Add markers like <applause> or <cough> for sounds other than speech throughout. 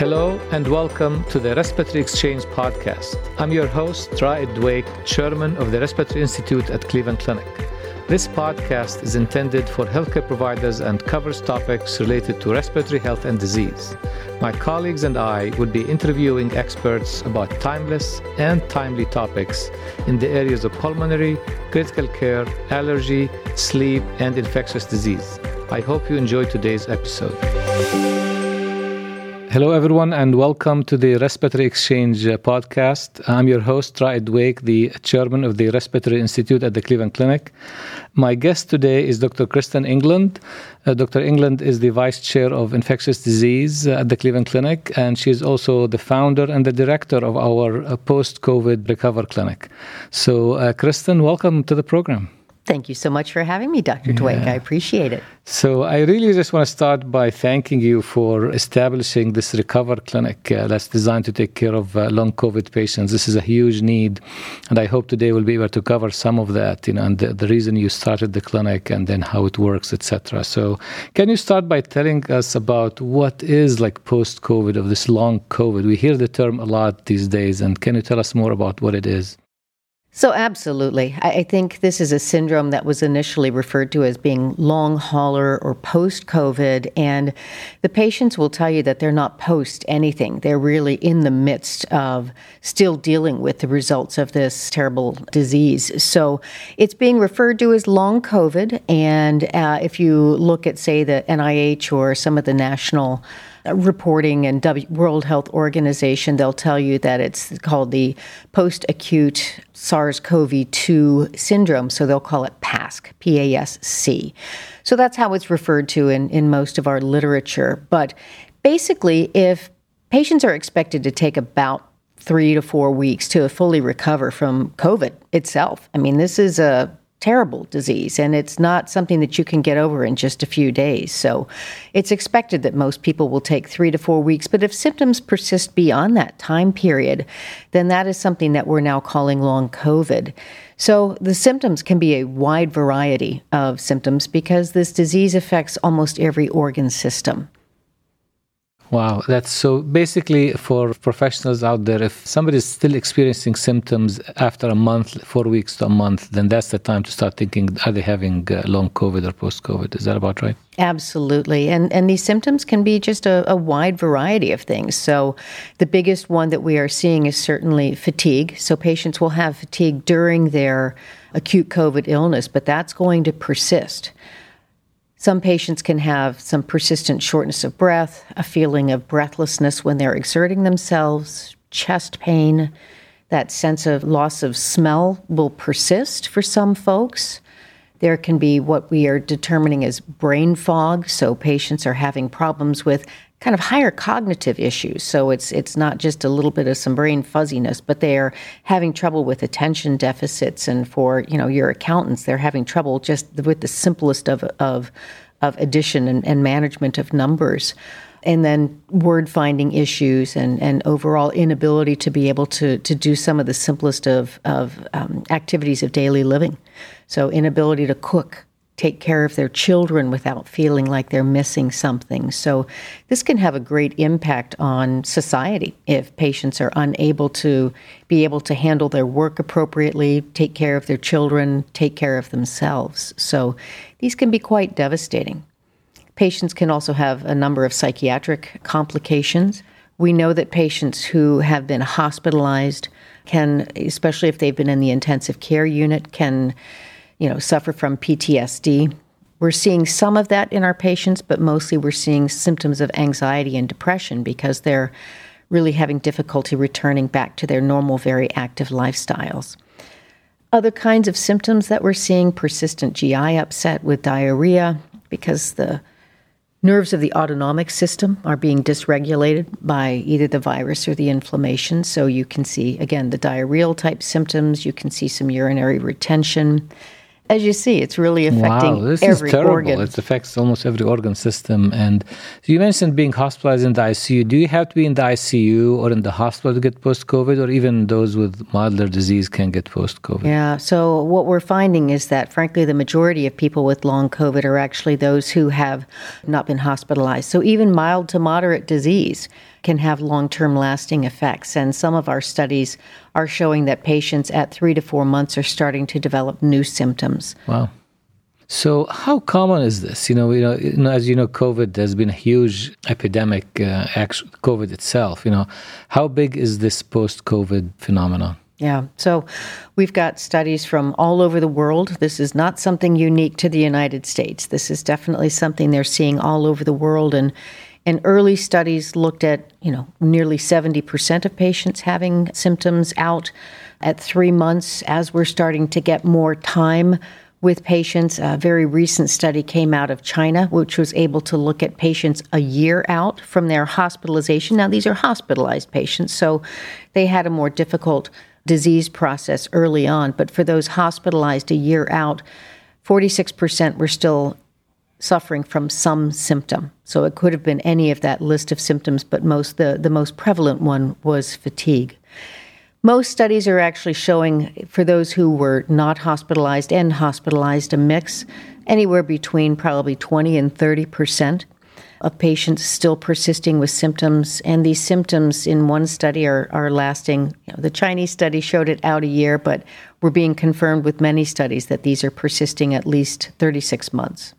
Hello and welcome to the Respiratory Exchange podcast. I'm your host, Raed Dweik, Chairman of the Respiratory Institute at Cleveland Clinic. This podcast is intended for healthcare providers and covers topics related to respiratory health and disease. My colleagues and I would be interviewing experts about timeless and timely topics in the areas of pulmonary, critical care, allergy, sleep, and infectious disease. I hope you enjoy today's episode. Hello, everyone, and welcome to the Respiratory Exchange uh, podcast. I'm your host, Raed Dweik, the chairman of the Respiratory Institute at the Cleveland Clinic. My guest today is Dr. Kristin Englund. Uh, Dr. Englund is the vice chair of infectious disease uh, at the Cleveland Clinic, and she is also the founder and the director of our uh, post COVID recover clinic. So, uh, Kristin, welcome to the program. Thank you so much for having me, Dr. Dweik. I appreciate it. So, I really just want to start by thanking you for establishing this Recover Clinic uh, that's designed to take care of uh, long COVID patients. This is a huge need, and I hope today we'll be able to cover some of that, you know, and the, the reason you started the clinic and then how it works, etc. So, can you start by telling us about what is like post COVID of this long COVID? We hear the term a lot these days, and can you tell us more about what it is? So, absolutely. I, think this is a syndrome that was initially referred to as being long hauler or post COVID. And the patients will tell you that they're not post anything. They're really in the midst of still dealing with the results of this terrible disease. So, it's being referred to as long COVID. And uh, if you look at, say, the NIH or some of the national reporting and w- World Health Organization, they'll tell you that it's called the post acute SARS CoV 2 syndrome. So they'll call it PASC, P A S C. So that's how it's referred to in, in most of our literature. But basically, if patients are expected to take about three to four weeks to fully recover from COVID itself. I mean, this is a terrible disease and it's not something that you can get over in just a few days. So it's expected that most people will take three to four weeks. But if symptoms persist beyond that time period, then that is something that we're now calling long COVID. So the symptoms can be a wide variety of symptoms because this disease affects almost every organ system. Wow, that's so basically for professionals out there, if somebody is still experiencing symptoms after a month, four weeks to a month, then that's the time to start thinking are they having uh, long COVID or post COVID? Is that about right? Absolutely. And, and these symptoms can be just a, a wide variety of things. So, the biggest one that we are seeing is certainly fatigue. So, patients will have fatigue during their acute COVID illness, but that's going to persist. Some patients can have some persistent shortness of breath, a feeling of breathlessness when they're exerting themselves, chest pain. That sense of loss of smell will persist for some folks. There can be what we are determining as brain fog, so patients are having problems with kind of higher cognitive issues. So it's it's not just a little bit of some brain fuzziness, but they are having trouble with attention deficits. And for you know your accountants, they're having trouble just with the simplest of of of addition and, and management of numbers. And then word finding issues and, and overall inability to be able to, to do some of the simplest of, of um, activities of daily living. So, inability to cook, take care of their children without feeling like they're missing something. So, this can have a great impact on society if patients are unable to be able to handle their work appropriately, take care of their children, take care of themselves. So, these can be quite devastating. Patients can also have a number of psychiatric complications. We know that patients who have been hospitalized can, especially if they've been in the intensive care unit, can you know, suffer from PTSD. We're seeing some of that in our patients, but mostly we're seeing symptoms of anxiety and depression because they're really having difficulty returning back to their normal, very active lifestyles. Other kinds of symptoms that we're seeing persistent GI upset with diarrhea because the nerves of the autonomic system are being dysregulated by either the virus or the inflammation. So you can see, again, the diarrheal type symptoms, you can see some urinary retention as you see, it's really affecting wow, this every is terrible. organ. It affects almost every organ system. And you mentioned being hospitalized in the ICU. Do you have to be in the ICU or in the hospital to get post COVID, or even those with milder disease can get post COVID? Yeah. So what we're finding is that, frankly, the majority of people with long COVID are actually those who have not been hospitalized. So even mild to moderate disease can have long term lasting effects. And some of our studies are showing that patients at three to four months are starting to develop new symptoms. Wow. So, how common is this? You know, you know, you know as you know, COVID has been a huge epidemic. Uh, COVID itself. You know, how big is this post-COVID phenomenon? Yeah. So we've got studies from all over the world. This is not something unique to the United States. This is definitely something they're seeing all over the world. And and early studies looked at, you know, nearly 70% of patients having symptoms out at three months as we're starting to get more time with patients. A very recent study came out of China, which was able to look at patients a year out from their hospitalization. Now, these are hospitalized patients, so they had a more difficult disease process early on. But for those hospitalized a year out, 46% were still suffering from some symptom. So it could have been any of that list of symptoms, but most the, the most prevalent one was fatigue. Most studies are actually showing for those who were not hospitalized and hospitalized a mix anywhere between probably 20 and 30 percent of patients still persisting with symptoms. And these symptoms in one study are, are lasting. You know, the Chinese study showed it out a year, but we're being confirmed with many studies that these are persisting at least 36 months.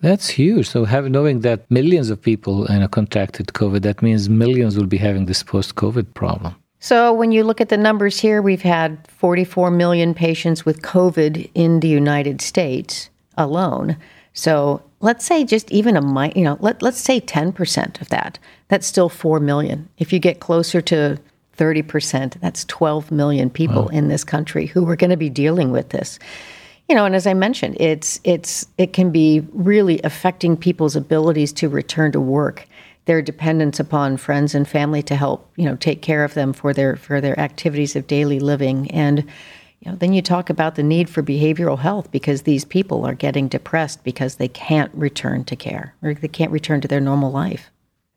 That's huge. So, have, knowing that millions of people you know, contracted COVID, that means millions will be having this post COVID problem. So, when you look at the numbers here, we've had 44 million patients with COVID in the United States alone. So, let's say just even a you know, let, let's say 10% of that. That's still 4 million. If you get closer to 30%, that's 12 million people wow. in this country who are going to be dealing with this. You know, and as I mentioned, it's it's it can be really affecting people's abilities to return to work. Their dependence upon friends and family to help you know take care of them for their for their activities of daily living. And you know then you talk about the need for behavioral health because these people are getting depressed because they can't return to care or they can't return to their normal life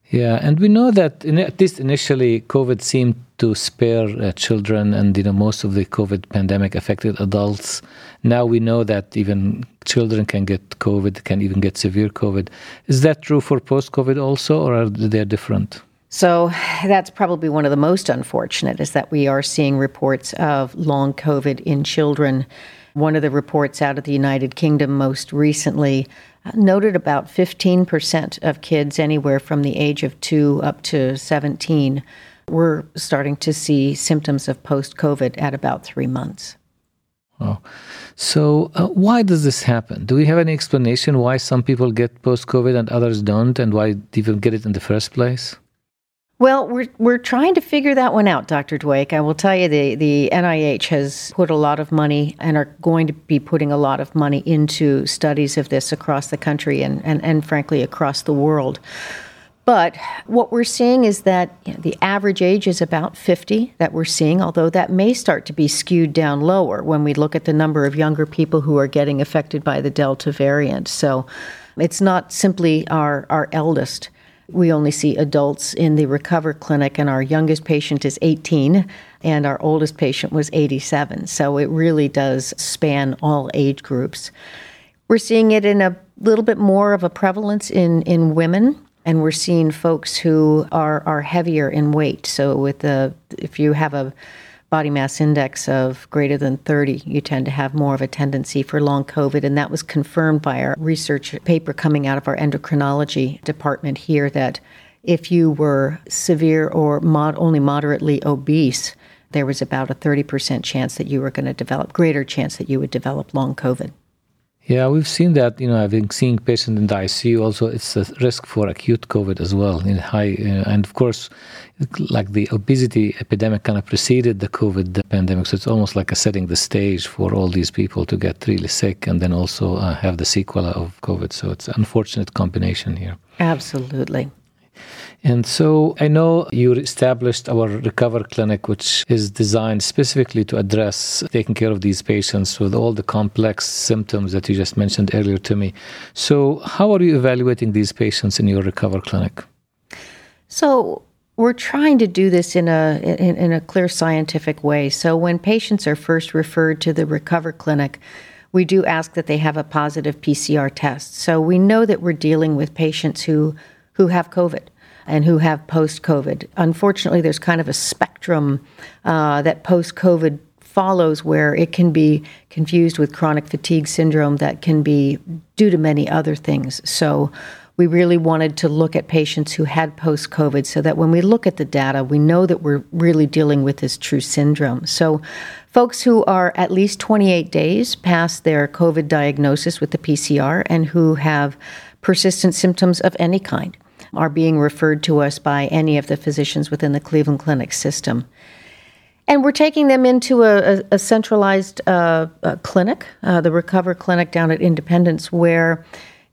yeah, and we know that in, at least initially, COVID seemed to spare uh, children, and you know most of the COVID pandemic affected adults. Now we know that even children can get COVID, can even get severe COVID. Is that true for post-COVID also, or are they different? So that's probably one of the most unfortunate is that we are seeing reports of long COVID in children. One of the reports out of the United Kingdom most recently noted about 15% of kids anywhere from the age of two up to 17 were starting to see symptoms of post COVID at about three months. Oh. So, uh, why does this happen? Do we have any explanation why some people get post COVID and others don't, and why even get it in the first place? Well, we're we're trying to figure that one out, Dr. Dweik. I will tell you the the NIH has put a lot of money and are going to be putting a lot of money into studies of this across the country and and, and frankly across the world. But what we're seeing is that you know, the average age is about 50 that we're seeing, although that may start to be skewed down lower when we look at the number of younger people who are getting affected by the Delta variant. So it's not simply our, our eldest we only see adults in the Recover Clinic, and our youngest patient is 18, and our oldest patient was 87. So it really does span all age groups. We're seeing it in a little bit more of a prevalence in, in women, and we're seeing folks who are, are heavier in weight. So with the if you have a body mass index of greater than 30, you tend to have more of a tendency for long COVID. And that was confirmed by our research paper coming out of our endocrinology department here that if you were severe or mod- only moderately obese, there was about a 30% chance that you were going to develop, greater chance that you would develop long COVID. Yeah, we've seen that. You know, I've been seeing patients in the ICU. Also, it's a risk for acute COVID as well. In high, uh, and of course, like the obesity epidemic kind of preceded the COVID pandemic, so it's almost like a setting the stage for all these people to get really sick and then also uh, have the sequela of COVID. So it's an unfortunate combination here. Absolutely. And so I know you established our Recover Clinic, which is designed specifically to address taking care of these patients with all the complex symptoms that you just mentioned earlier to me. So, how are you evaluating these patients in your Recover Clinic? So, we're trying to do this in a in, in a clear scientific way. So, when patients are first referred to the Recover Clinic, we do ask that they have a positive PCR test. So we know that we're dealing with patients who who have COVID. And who have post COVID. Unfortunately, there's kind of a spectrum uh, that post COVID follows where it can be confused with chronic fatigue syndrome that can be due to many other things. So, we really wanted to look at patients who had post COVID so that when we look at the data, we know that we're really dealing with this true syndrome. So, folks who are at least 28 days past their COVID diagnosis with the PCR and who have persistent symptoms of any kind are being referred to us by any of the physicians within the Cleveland Clinic system. And we're taking them into a, a, a centralized uh, a clinic, uh, the Recover Clinic down at Independence, where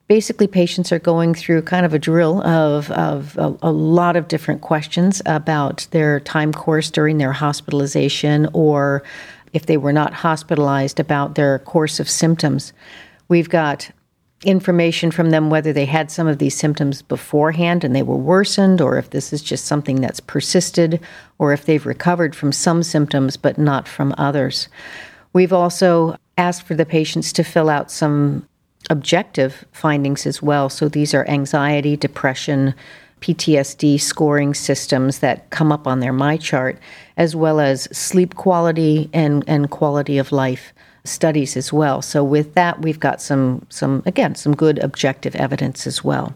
basically patients are going through kind of a drill of, of a, a, lot of different questions about their time course during their hospitalization or if they were not hospitalized about their course of symptoms. We've got information from them whether they had some of these symptoms beforehand and they were worsened, or if this is just something that's persisted, or if they've recovered from some symptoms but not from others. We've also asked for the patients to fill out some objective findings as well. So these are anxiety, depression, PTSD scoring systems that come up on their MyChart, as well as sleep quality and, and quality of life studies as well. So with that, we've got some some again some good objective evidence as well.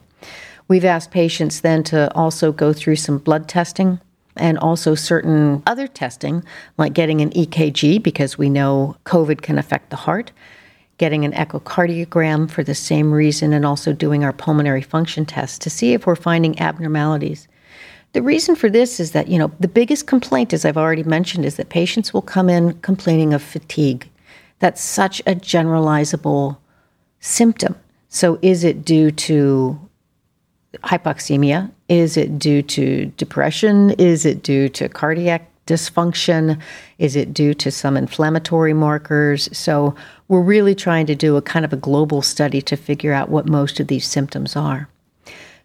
We've asked patients then to also go through some blood testing and also certain other testing, like getting an EKG because we know COVID can affect the heart, getting an echocardiogram for the same reason, and also doing our pulmonary function test to see if we're finding abnormalities. The reason for this is that, you know, the biggest complaint, as I've already mentioned, is that patients will come in complaining of fatigue that's such a generalizable symptom. So, is it due to hypoxemia? Is it due to depression? Is it due to cardiac dysfunction? Is it due to some inflammatory markers? So, we're really trying to do a kind of a global study to figure out what most of these symptoms are.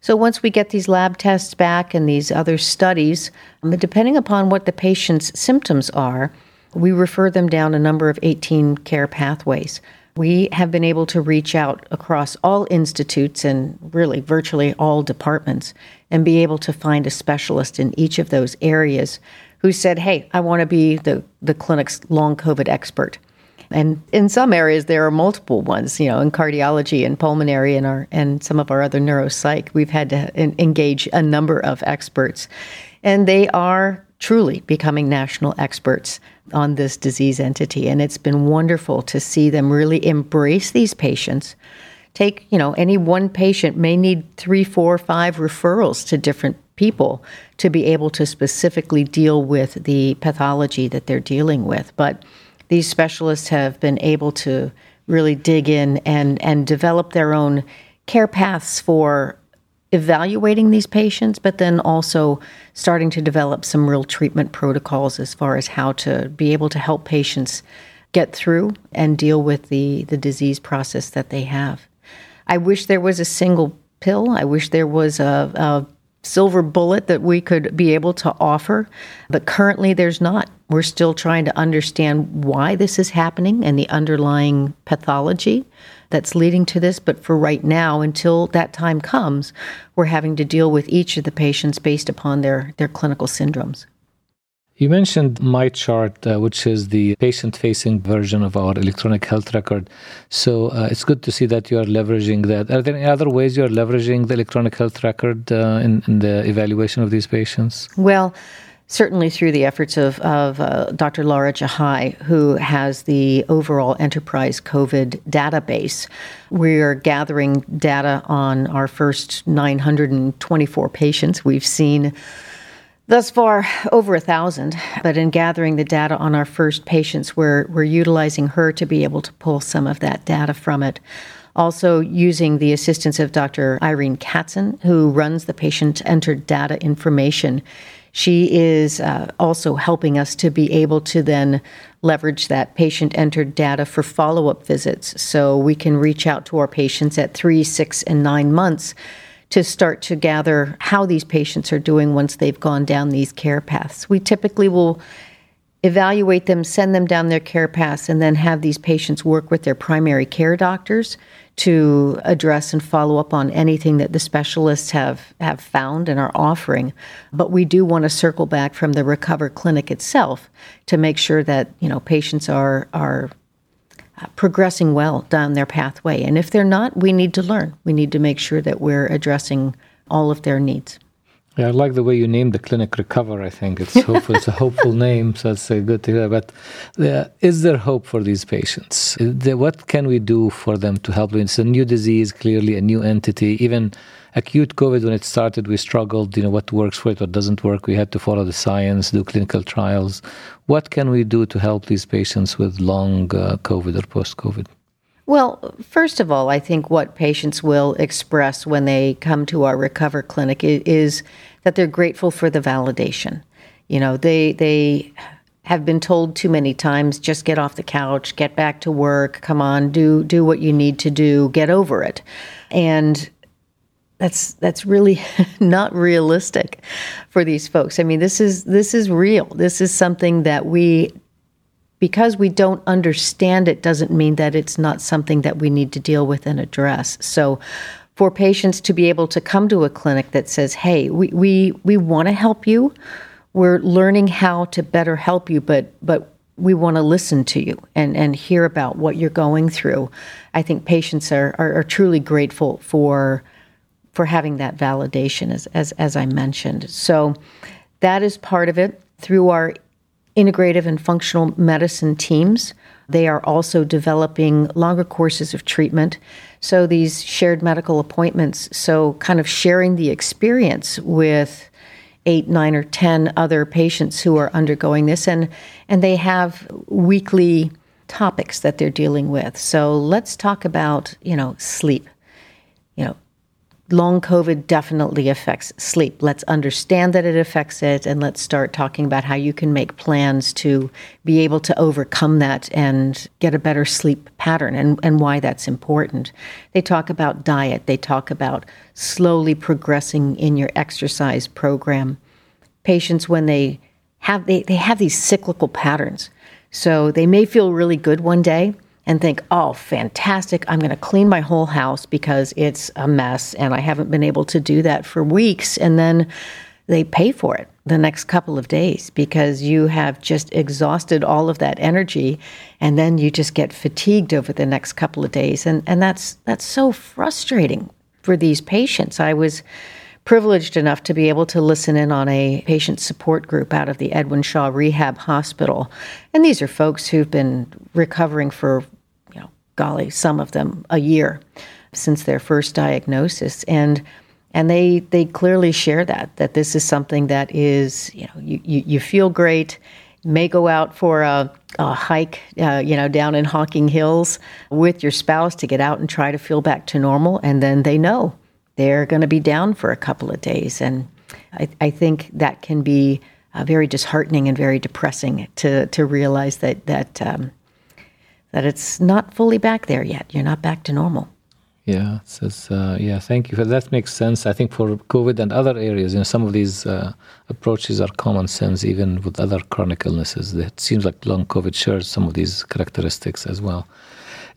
So, once we get these lab tests back and these other studies, um, depending upon what the patient's symptoms are, we refer them down a number of 18 care pathways. We have been able to reach out across all institutes and really virtually all departments and be able to find a specialist in each of those areas who said, Hey, I want to be the, the clinic's long COVID expert. And in some areas, there are multiple ones, you know, in cardiology and pulmonary and, our, and some of our other neuropsych. We've had to engage a number of experts. And they are truly becoming national experts on this disease entity. And it's been wonderful to see them really embrace these patients. Take, you know, any one patient may need three, four, five referrals to different people to be able to specifically deal with the pathology that they're dealing with. But these specialists have been able to really dig in and, and develop their own care paths for evaluating these patients, but then also starting to develop some real treatment protocols as far as how to be able to help patients get through and deal with the, the disease process that they have. I wish there was a single pill. I wish there was a, a silver bullet that we could be able to offer, but currently there's not. We're still trying to understand why this is happening and the underlying pathology that's leading to this. But for right now, until that time comes, we're having to deal with each of the patients based upon their, their clinical syndromes. You mentioned MyChart, uh, which is the patient facing version of our electronic health record. So uh, it's good to see that you are leveraging that. Are there any other ways you're leveraging the electronic health record uh, in, in the evaluation of these patients? Well, certainly through the efforts of, of uh, Dr. Lara Jehi, who has the overall enterprise COVID database. We're gathering data on our first 924 patients. We've seen thus far over a thousand, but in gathering the data on our first patients, we're, we're utilizing her to be able to pull some of that data from it. Also, using the assistance of Dr. Irene Katzan, who runs the patient entered data information she is uh, also helping us to be able to then leverage that patient entered data for follow up visits. So we can reach out to our patients at three, six, and nine months to start to gather how these patients are doing once they've gone down these care paths. We typically will evaluate them, send them down their care paths, and then have these patients work with their primary care doctors to address and follow up on anything that the specialists have, have found and are offering. But we do want to circle back from the Recover Clinic itself to make sure that you know patients are are uh, progressing well down their pathway. And if they're not, we need to learn. We need to make sure that we're addressing all of their needs. Yeah, I like the way you named the clinic Recover. I think it's <laughs> hopeful. it's a hopeful name, so it's a good to hear. But uh, is there hope for these patients? There, what can we do for them to help them? It's a new disease, clearly a new entity. Even acute COVID, when it started, we struggled. You know what works for it, what doesn't work. We had to follow the science, do clinical trials. What can we do to help these patients with long uh, COVID or post COVID? Well, first of all, I think what patients will express when they come to our Recover Clinic is that they're grateful for the validation. You know, they they have been told too many times just get off the couch, get back to work, come on, do do what you need to do, get over it. And that's that's really <laughs> not realistic for these folks. I mean, this is this is real. This is something that we because we don't understand it doesn't mean that it's not something that we need to deal with and address. So for patients to be able to come to a clinic that says, "Hey, we we we want to help you. We're learning how to better help you, but but we want to listen to you and, and hear about what you're going through. I think patients are, are, are, truly grateful for for having that validation as, as as I mentioned. So that is part of it. Through our integrative and functional medicine teams. They are also developing longer courses of treatment. So, these shared medical appointments, so kind of sharing the experience with eight, nine, or 10 other patients who are undergoing this. And, and they have weekly topics that they're dealing with. So, let's talk about, you know, sleep. You know, long COVID definitely affects sleep. Let's understand that it affects it and let's start talking about how you can make plans to be able to overcome that and get a better sleep pattern and, and why that's important. They talk about diet, they talk about slowly progressing in your exercise program. Patients, when they have they, they have these cyclical patterns. So they may feel really good one day and think, oh, fantastic, I'm going to clean my whole house because it's a mess and I haven't been able to do that for weeks. And then they pay for it the next couple of days because you have just exhausted all of that energy and then you just get fatigued over the next couple of days and and that's that's so frustrating for these patients i was privileged enough to be able to listen in on a patient support group out of the Edwin Shaw Rehab Hospital. And these are folks who've been recovering for golly, some of them a year since their first diagnosis. And and they they clearly share that that this is something that is you know you you, you feel great may go out for a, a hike uh, you know down in hocking hills with your spouse to get out and try to feel back to normal and then they know they're going to be down for a couple of days and i, I think that can be uh, very disheartening and very depressing to to realize that that um, that it's not fully back there yet. You're not back to normal. Yeah, says uh, yeah. Thank you. That makes sense. I think for COVID and other areas, you know, some of these uh, approaches are common sense, even with other chronic illnesses. It seems like long COVID shares some of these characteristics as well.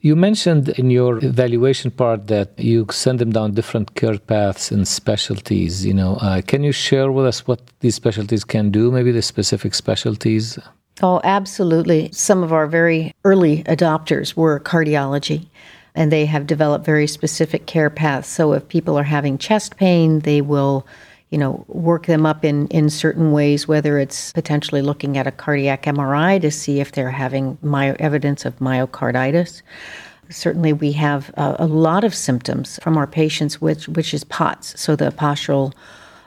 You mentioned in your evaluation part that you send them down different care paths and specialties. You know, uh, can you share with us what these specialties can do? Maybe the specific specialties. Oh, absolutely. Some of our very early adopters were cardiology, and they have developed very specific care paths. So if people are having chest pain, they will, you know, work them up in, in certain ways, whether it's potentially looking at a cardiac MRI to see if they're having my, evidence of myocarditis. Certainly, we have a, a lot of symptoms from our patients, which, which is POTS, so the postural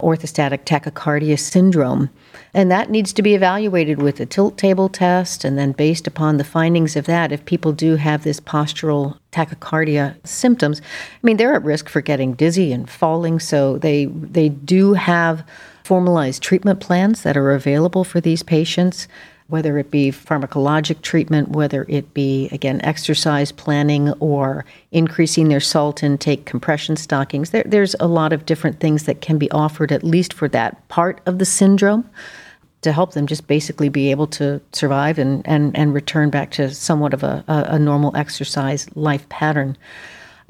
orthostatic tachycardia syndrome. And that needs to be evaluated with a tilt table test, and then based upon the findings of that, if people do have this postural tachycardia symptoms, I mean, they're at risk for getting dizzy and falling. So they they do have formalized treatment plans that are available for these patients whether it be pharmacologic treatment, whether it be, again, exercise planning or increasing their salt intake, compression stockings. There, there's a lot of different things that can be offered, at least for that part of the syndrome. to help them just basically be able to survive and, and, and return back to somewhat of a, a, a normal exercise life pattern.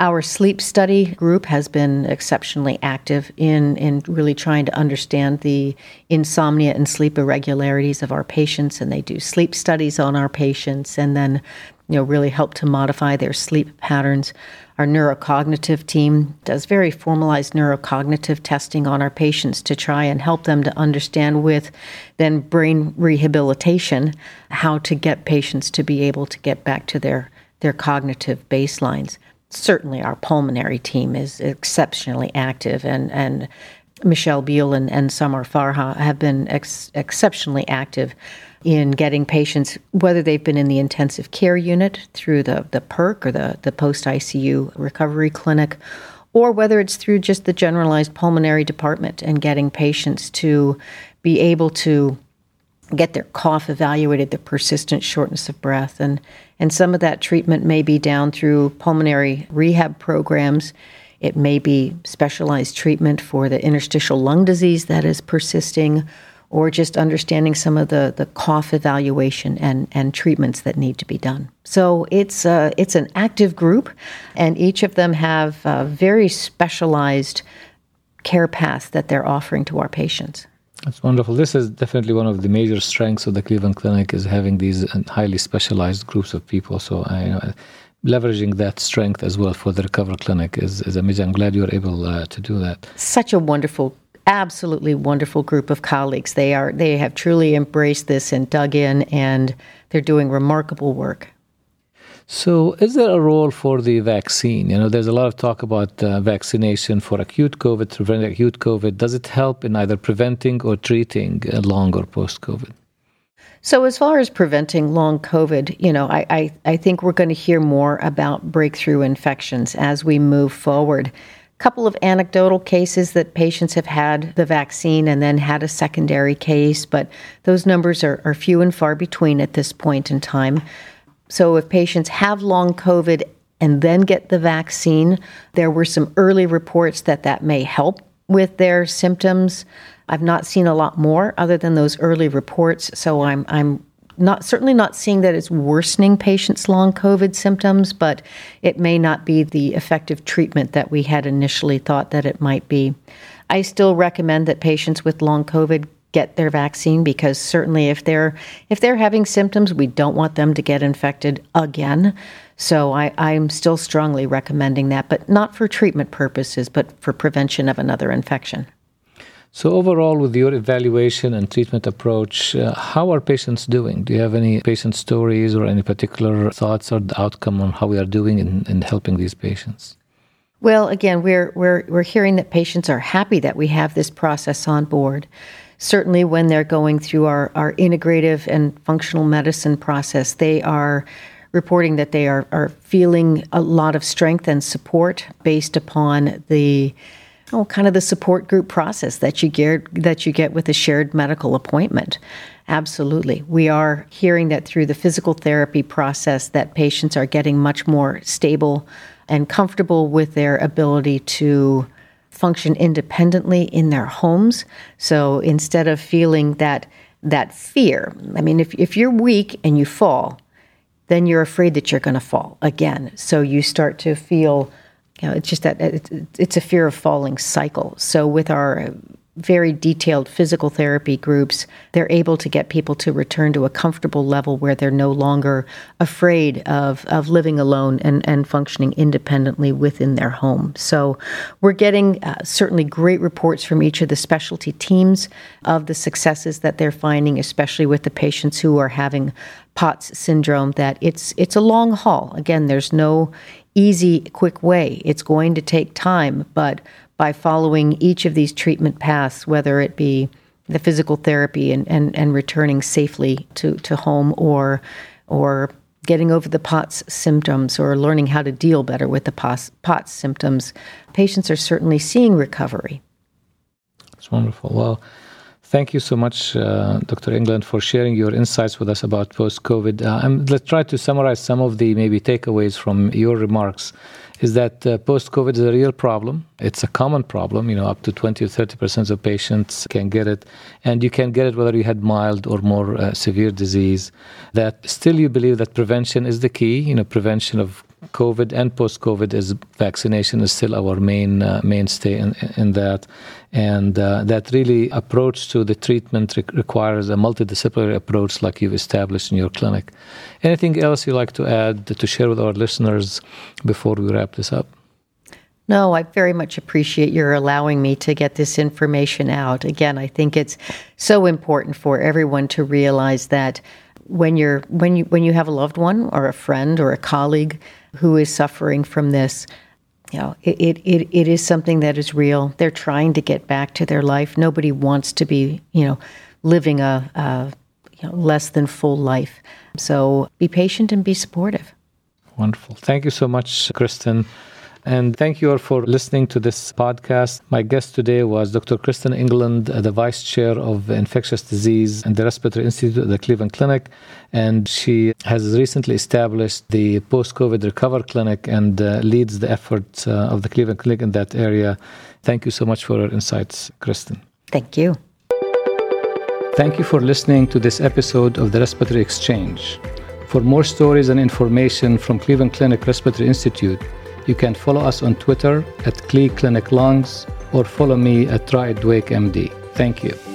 Our sleep study group has been exceptionally active in, in really trying to understand the insomnia and sleep irregularities of our patients, and they do sleep studies on our patients and then you know really help to modify their sleep patterns. Our neurocognitive team does very formalized neurocognitive testing on our patients to try and help them to understand with then brain rehabilitation how to get patients to be able to get back to their their cognitive baselines certainly our pulmonary team is exceptionally active, and, and Michelle Biehl and, and Samar Farha have been ex- exceptionally active in getting patients, whether they've been in the intensive care unit through the, the PERC or the, the post ICU recovery clinic, or whether it's through just the generalized pulmonary department and getting patients to be able to get their cough evaluated, the persistent shortness of breath, and and some of that treatment may be down through pulmonary rehab programs. It may be specialized treatment for the interstitial lung disease that is persisting, or just understanding some of the, the cough evaluation and, and treatments that need to be done. So it's uh, it's an active group, and each of them have uh, very specialized care paths that they're offering to our patients. That's wonderful. This is definitely one of the major strengths of the Cleveland Clinic is having these uh, highly specialized groups of people. So I, you know, leveraging that strength as well for the Recover Clinic is, is amazing. I'm glad you're able uh, to do that. Such a wonderful absolutely wonderful group of colleagues. They are they have truly embraced this and dug in and they're doing remarkable work. So, is there a role for the vaccine? You know, there's a lot of talk about uh, vaccination for acute COVID, to prevent acute COVID. Does it help in either preventing or treating uh, long or post COVID? So, as far as preventing long COVID, you know, I, I, I think we're going to hear more about breakthrough infections as we move forward. A couple of anecdotal cases that patients have had the vaccine and then had a secondary case, but those numbers are, are few and far between at this point in time. So if patients have long COVID and then get the vaccine, there were some early reports that that may help with their symptoms. I've not seen a lot more other than those early reports, so I'm I'm not certainly not seeing that it's worsening patients' long COVID symptoms, but it may not be the effective treatment that we had initially thought that it might be. I still recommend that patients with long COVID get their vaccine because certainly if they're if they're having symptoms, we don't want them to get infected again. So I, I'm still strongly recommending that, but not for treatment purposes, but for prevention of another infection. So overall, with your evaluation and treatment approach, uh, how are patients doing? Do you have any patient stories or any particular thoughts or the outcome on how we are doing in, in helping these patients? Well, again, we're we're we're hearing that patients are happy that we have this process on board certainly when they're going through our, our integrative and functional medicine process, they are reporting that they are, are feeling a lot of strength and support based upon the oh, kind of the support group process that you get that you get with a shared medical appointment. Absolutely. We are hearing that through the physical therapy process that patients are getting much more stable and comfortable with their ability to function independently in their homes. So instead of feeling that that fear, I mean, if, if you're weak and you fall, then you're afraid that you're going to fall again. So you start to feel, you know, it's just that it's a fear of falling cycle. So with our very detailed physical therapy groups, they're able to get people to return to a comfortable level where they're no longer afraid of, of living alone and, and functioning independently within their home. So we're getting uh, certainly great reports from each of the specialty teams of the successes that they're finding, especially with the patients who are having POTS syndrome, that it's it's a long haul. Again, there's no easy, quick way. It's going to take time, but by following each of these treatment paths, whether it be the physical therapy and, and, and returning safely to, to home or or getting over the POTS symptoms or learning how to deal better with the POTS, POTS symptoms, patients are certainly seeing recovery. That's wonderful. Well, Thank you so much, uh, Dr. Englund, for sharing your insights with us about post COVID. Uh, let's try to summarize some of the maybe takeaways from your remarks. Is that uh, post COVID is a real problem? It's a common problem. You know, up to 20 or 30 percent of patients can get it, and you can get it whether you had mild or more uh, severe disease. That still you believe that prevention is the key. You know, prevention of COVID and post-COVID is vaccination is still our main uh, mainstay in, in that, and uh, that really approach to the treatment re- requires a multidisciplinary approach like you've established in your clinic. Anything else you'd like to add to share with our listeners before we wrap this up? No, I very much appreciate your allowing me to get this information out. Again, I think it's so important for everyone to realize that when you're when you when you have a loved one or a friend or a colleague who is suffering from this, you know, it, it, it is something that is real. They're trying to get back to their life. Nobody wants to be, you know, living a, a you know, less than full life. So be patient and be supportive. Wonderful. Thank you so much, Kristin. And thank you all for listening to this podcast. My guest today was Dr. Kristin Englund, uh, the Vice Chair of Infectious Disease and the Respiratory Institute at the Cleveland Clinic. And she has recently established the post COVID Recover Clinic and uh, leads the efforts uh, of the Cleveland Clinic in that area. Thank you so much for your insights, Kristin. Thank you. Thank you for listening to this episode of the Respiratory Exchange. For more stories and information from Cleveland Clinic Respiratory Institute, you can follow us on Twitter at Clee Clinic Lungs or follow me at Dweik MD. Thank you.